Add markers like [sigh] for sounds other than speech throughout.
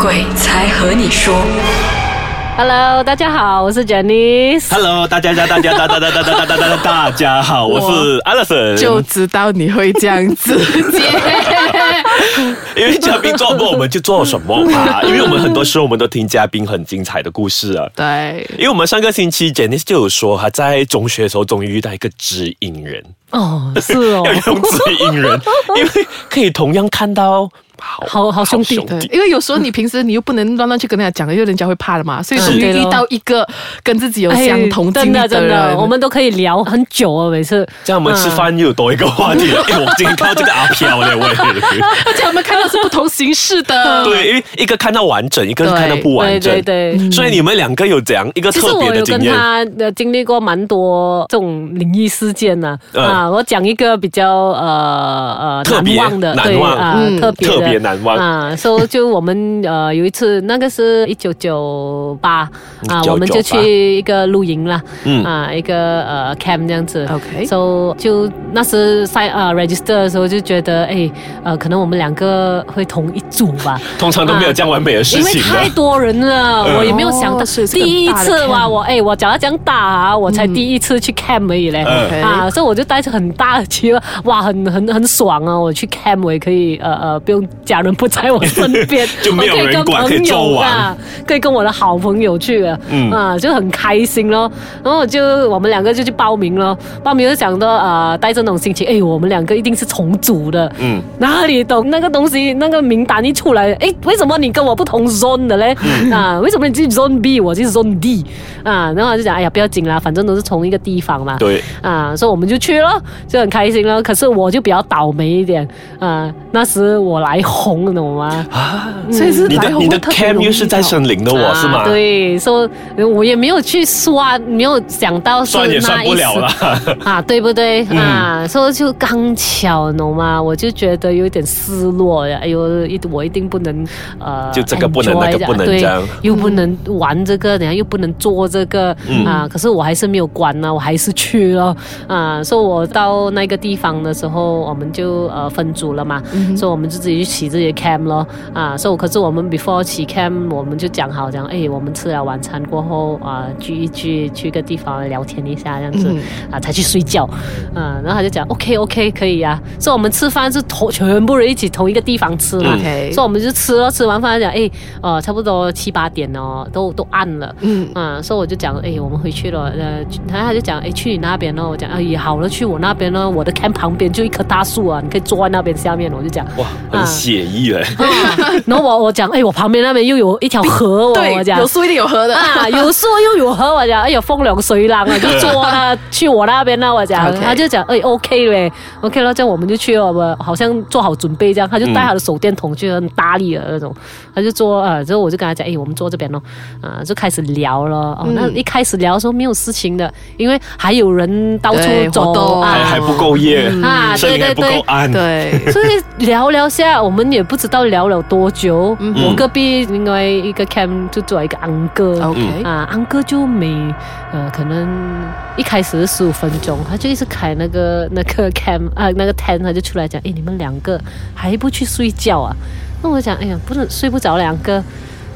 鬼才和你说。Hello，大家好，我是 Janice。Hello，大家大家大家大家大家大家大家大家好，我是 Alison。就知道你会这样子接。因为嘉宾做什么我们就做什么嘛，因为我们很多时候我们都听嘉宾很精彩的故事啊。对，因为我们上个星期 Janice 就有说，他在中学的时候终于遇到一个知音人，哦，是哦要，用知音人，因为可以同样看到好好好兄弟对，因为有时候你平时你又不能乱乱去跟人家讲，因为人家会怕的嘛，所以终于遇到一个跟自己有哎相同经真历的的真的，我们都可以聊很久哦，每次。这样我们吃饭又有多一个话题了。[laughs] 哎，我今天看到这个阿飘嘞，我也。而且我们看到是不同形式的。对，因为一个看到完整，一个是看到不完对整。对对。所以你们两个有怎样一个特别我有跟的经验？他呃经历过蛮多这种灵异事件呢、嗯啊。我讲一个比较呃呃特别难忘的，对啊、嗯特别的特别难忘啊。所以就我们呃有一次，那个是一九九八啊，1998我们就去一个露营啦，嗯啊一个呃 camp 这样子。OK so 就那时 sign 呃 register 的时候就觉得，哎呃可能我们两个会同一组吧。通常都没有这样完美的事情因为太。多人了，嗯我也没有想到哦是第一次哇，我哎，我讲要这样大啊，我才第一次去 camp 而已嘞，啊，所以我就带着很大的期望，哇，很很很爽啊！我去 camp 我也可以呃呃，不用家人不在我身边，[laughs] 就没有我可以跟人管可以朋友啊，可以跟我的好朋友去啊，嗯啊，就很开心咯。然后就我们两个就去报名咯，报名就想到呃，带着那种心情，哎，我们两个一定是重组的，嗯，哪里懂那个东西？那个名单一出来，哎，为什么你跟我不同 zone 的嘞？嗯啊，为什么你去 zone B，我去 zone D？啊，然后我就讲，哎呀，不要紧啦，反正都是同一个地方嘛。对，啊，所以我们就去了，就很开心了。可是我就比较倒霉一点啊，那时我来红，你懂吗？啊所以是你的你的来红会特别 cam 又是在找森林的我是吗？啊，对，说我也没有去刷，没有想到是算也算那一不了了。[laughs] 啊，对不对、嗯啊？所以就刚巧，懂吗？我就觉得有点失落呀。哎呦，一我一定不能呃，就这个不能 enjoy 那个不能对这样又不能玩这个，然后又不能做这个、嗯啊。可是我还是没有关呢，我还是去了啊。所以我到那个地方的时候，我们就呃分组了嘛，所以我们就自己去起这些 cam 咯。啊。所以可是我们 before 起 cam，我们就讲好讲，哎，我们吃了晚餐过后啊，聚一聚，去个地方聊天一下这样子。嗯。啊，才去睡觉，啊，然后他就讲 OK OK 可以啊，所以我们吃饭是同全部人一起同一个地方吃嘛，所以我们就吃了，吃完饭就讲哎，呃，差不多七八点哦，都都暗了，嗯。啊，所以我就讲哎，我们回去了，呃，然后他就讲哎，去你那边哦，我讲哎也好了，去我那边呢，我的 camp 旁边就一棵大树啊，你可以坐在那边下面，我就讲。哇，很写意嘞。啊，然后我我讲哎，我旁边那边又有一条河，我对我，讲。有树一定有河的。啊，有树又有河，我讲，哎呀，风凉水浪啊，就坐那去我那边那，我讲。[laughs] 他就讲，哎，OK 嘞，OK 了，这样我们就去了，我们好像做好准备这样，他就带他的手电筒去，很大力的那种，他就坐，啊，之后我就跟他讲，哎，我们坐这边咯，啊，就开始聊了，哦，嗯那一开始聊的时候没有事情的，因为还有人到处走还还不够夜，啊对对对够暗。对，所以聊聊下，我们也不知道聊了多久。我隔壁另外一个 cam 就做一个安哥 OK 啊，安哥就每呃可能一开始是十五分钟，他就一直开那个 [laughs] 那个 cam 啊那个 tent，他就出来讲，哎，你们两个还不去睡觉啊？那我讲，哎呀，不能睡不着两个。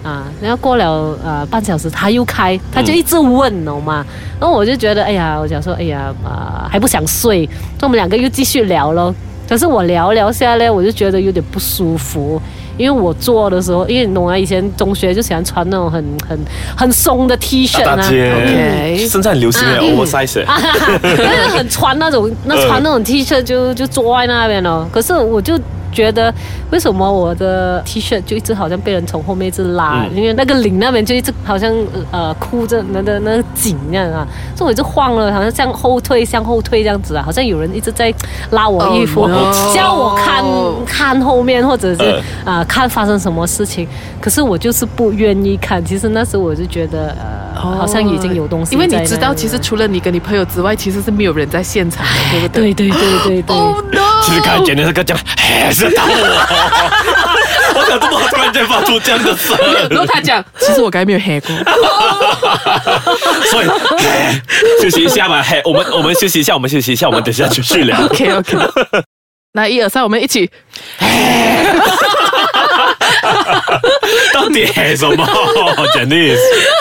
啊，然后过了呃半小时，他又开，他就一直问，懂吗？然后我就觉得，哎呀，我想说，哎呀，啊、还不想睡，所以我们两个又继续聊咯。可是我聊聊下来，我就觉得有点不舒服，因为我做的时候，因为你懂啊，以前中学就喜欢穿那种很很很松的 T 恤啊，大姐 OK 现在很流行的啊 oversize，[laughs] 很穿那种那穿那种 T 恤就就坐在那边了。可是我就觉得，为什么我的 T 恤就一直好像被人从后面一直拉，嗯因为那个领那边就一直好像呃哭着那个那那样啊，所以我就晃了，好像向后退向后退这样子啊，好像有人一直在拉我衣服 Oh 叫我看看后面或者是呃啊、呃看发生什么事情，可是我就是不愿意看。其实那时候我就觉得呃，好像已经有东西因为你知道，其实除了你跟你朋友之外，其实是没有人在现场的，对不对？对对对对对。[laughs] Oh no！其实刚才简直是个讲，还是打我，我想这么突然间发出这样的声？然后他讲，其实我刚才没有黑过。所以嘿休息一下吧，嘿，我们我们休息一下，我们休息一下，我们等一下继续聊。OK OK。[laughs] 那一二三，我们一起 [laughs] 到底什么？[laughs] Janice，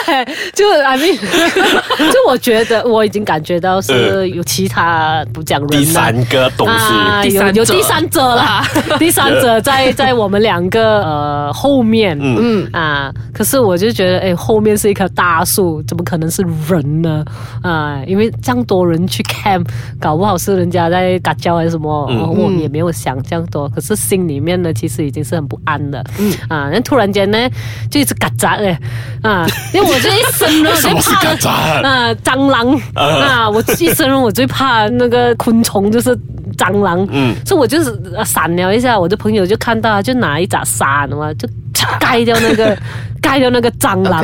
[laughs] 就 I mean，就我觉得我已经感觉到是有其他不讲人第了三个东啊，西，有第三者。有第三者啦，第三者在在我们两个呃后面，嗯。啊，可是我就觉得，哎，后面是一棵大树，怎么可能是人呢？啊，因为这样多人去 camp，搞不好是人家在打交还是什么，我们也没有想这样多，可是心里面呢，其实已经是很不安的，嗯啊，那突然间呢，就一直嘎杂哎，啊，因为我就一生呢，我什么是就怕啊，蟑螂啊，我一生人我最怕那个昆虫就是蟑螂，嗯，所以我就是呃闪了一下，我的朋友就看到，就拿一把伞嘛，就盖掉那个 [laughs] 盖掉那个蟑螂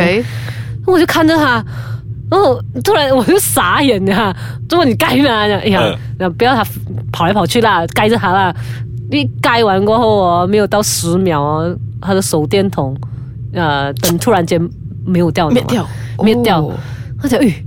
我就看着他。然后突然我就傻眼了！如果你盖他，哎呀，嗯不要他跑来跑去啦，盖着他啦。一盖完过后哦，没有到十秒哦，他的手电筒，呃，灯突然间没有掉，灭掉，灭掉哦。他讲，哎，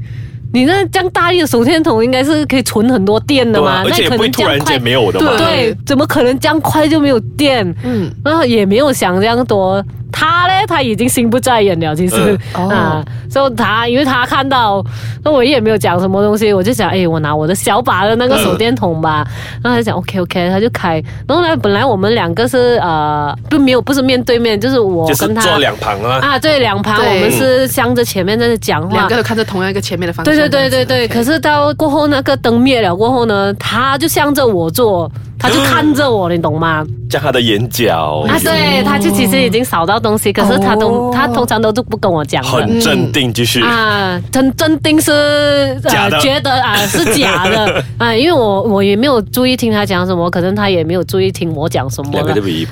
你那这样大力的手电筒应该是可以存很多电的嘛？那可不会突然能这样快间没有的嘛。对，怎么可能这样快就没有电？嗯，然后也没有想这样多。他呢，他已经心不在焉了，其实、嗯啊，所以他因为他看到，那我也没有讲什么东西，我就想，哎，我拿我的小把的那个手电筒吧。然后他就讲 OK OK，他就开。然后呢，本来我们两个是呃，不没有不是面对面，就是我跟他坐两旁啊。啊，对，两旁我们是向着前面在那讲话两个。都看着同样一个前面的方向。对对对对对，可是到过后那个灯灭了过后呢，他就向着我坐，他就看着我，你懂吗？加他的眼角，啊，对，他就其实已经扫到东西，可是他都、哦。他通常都是不跟我讲。很镇定，继续。啊，很镇定是假的。觉得啊 [laughs] 是假的。啊，因为我我也没有注意听他讲什么，可能他也没有注意听我讲什么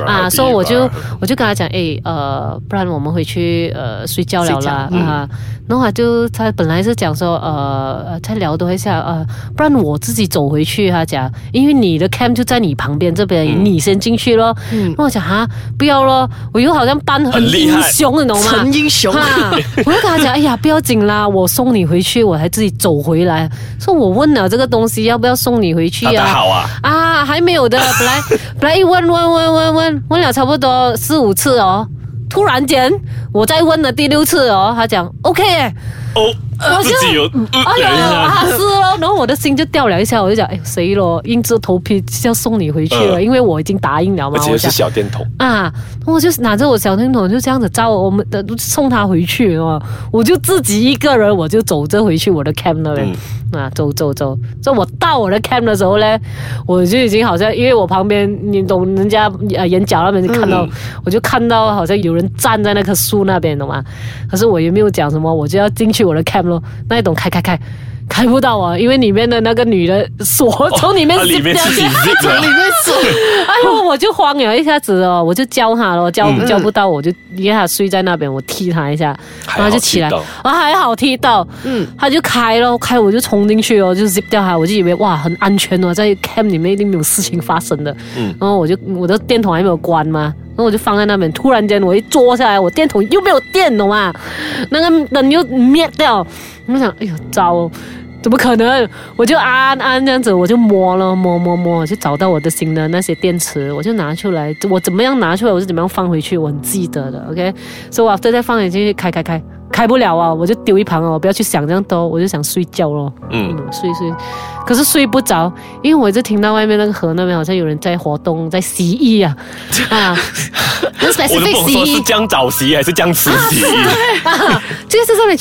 啊，所以我就我就跟他讲，哎呃，不然我们回去呃睡觉了啦啊，然后他就他本来是讲说呃呃再聊多一下呃，不然我自己走回去，他讲，因为你的 camp 就在你旁边这边，你先进去咯。嗯，那我讲哈不要咯，我又好像扮很英雄，你懂吗？很英雄，哈，我就跟他讲，哎呀，不要紧啦，我送你回去，我还自己走回来。说我问了这个东西要不要送你回去啊？好啊，啊，还没有的，本来本来一问问问问问问了差不多四五次哦，突然间我再问了第六次哦，他讲 OK，O，我就自己有，呃哎呦啊是咯，然后我的心就掉了一下，我就讲哎谁咯，硬着头皮要送你回去了，嗯因为我已经答应了嘛，而且是。小电筒，啊，我就拿着我小电筒就这样子照我们的送他回去哦，我就自己一个人，我就走着回去我的 camp 那边、啊，走走走，就我到我的 camp 的时候呢，我就已经好像因为我旁边你懂人家呃眼角那边就看到，我就看到好像有人站在那棵树那边，的嘛？可是我也没有讲什么，我就要进去我的 camp 咯，那一种开开开。开不到啊，因为里面的那个女的锁从里面啊里面 zip 掉自己从里面锁，[laughs] 哎呦，我就慌了一下子哦，我就教他了，教教不到我就因为他睡在那边，我踢他一下，然后就起来啊还好踢到，嗯，他就开了，开我就冲进去哦，就 zip 掉他，我就以为哇很安全哦，在 camp 里面一定没有事情发生的，嗯，然后我就我的电筒还没有关嘛。然后我就放在那边，突然间我一坐下来，我电筒又没有电，懂吗？那个灯又灭掉，我想，哎呦，糟！怎么可能？我就安安这样子，我就摸了摸摸摸，就找到我的新的那些电池，我就拿出来，我怎么样拿出来，我是怎么样放回去，我很记得的。OK，所以我再再放进去开开开，开不了啊，我就丢一旁哦，不要去想这样多，我就想睡觉咯。嗯嗯，睡睡，可是睡不着，因为我一直听到外面那个河那边好像有人在活动，在洗衣啊 [laughs] 啊，很我都 specific 不懂说是姜早洗还是姜吃洗，啊，就是在上面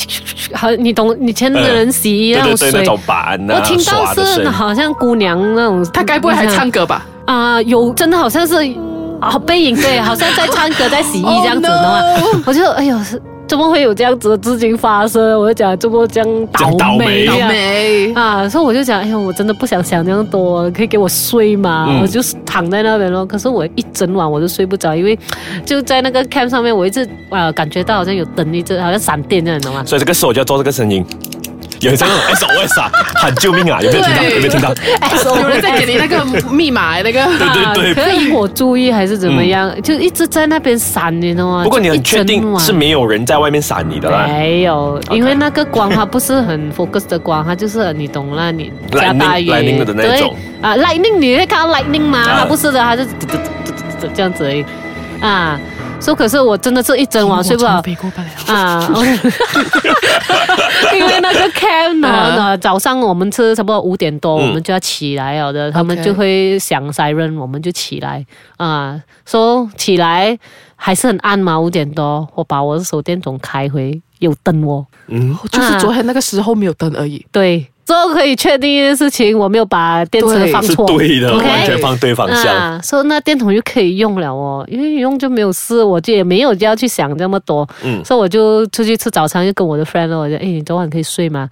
好，你懂你前的人洗衣那种水对对对，那种板啊，我听到是好像姑娘那种，她该不会还唱歌吧？啊、有真的好像是啊背影对，好像在唱歌在洗衣这样子的话 Oh 我就哎呦是怎么会有这样子的事情发生？我就讲这么这样倒霉倒霉呀、霉，啊，所以我就讲，哎呀，我真的不想想那样多，可以给我睡吗？嗯我就躺在那边咯。可是我一整晚我都睡不着，因为就在那个 camp 上面，我一直呃感觉到好像有灯一直好像闪电这样，你懂吗？所以这个时候我就要做这个声音，有这种 SOS 啊，喊救命啊！有没有听到？有没有听到？有人在给你那个密码，那个对对对可以引我注意还是怎么样？就一直在那边闪，你知道吗？不过你很确定是没有人在外面闪你的啦？没有，因为那个光它不是很 focus 的光，它就是你懂了，你加大雨 Lightning- lightning 的那对种啊，lightning 你会看到 lightning 吗？啊它不是的，它是这样子而已啊。所以可是我真的是一整晚睡不好。啊，[laughs] 因为那个 [laughs] camp 呢，早上我们吃差不多五点多，嗯。我们就要起来了的，他们就会响 siren，我们就起来啊，说起来还是很暗嘛，五点多，我把我的手电筒开回，有灯哦，嗯，就是昨天那个时候没有灯而已。对，之后可以确定一件事情，我没有把电池放错，对的完全放对方向。啊，所以那电筒就可以用了哦，因为用就没有事，我就也没有就要去想这么多，嗯所以我就出去吃早餐，就跟我的 friend 了，我就哎，你昨晚可以睡吗？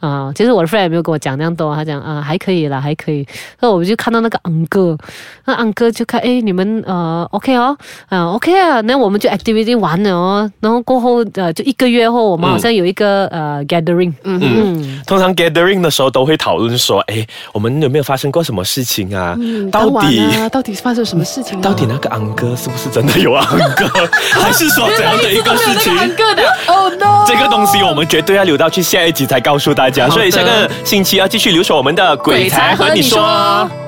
啊，其实我的 friend 也没有跟我讲那样多，他讲啊还可以啦，还可以。那我们就看到那个昂哥，那昂哥就看哎你们呃 OK 哦，啊 OK 啊，那我们就 activity 完了哦，然后过后呃就一个月后，我们好像有一个、呃 gathering，嗯嗯通常 gathering 的时候都会讨论说，哎，我们有没有发生过什么事情啊？到底啊，到底发生什么事情啊？到底那个昂哥是不是真的有昂哥，还是说怎样的一个事情？个的，Oh no！这个东西我们绝对要留到去下一集才告诉大家，所以下个星期要继续留守我们的鬼才和你说。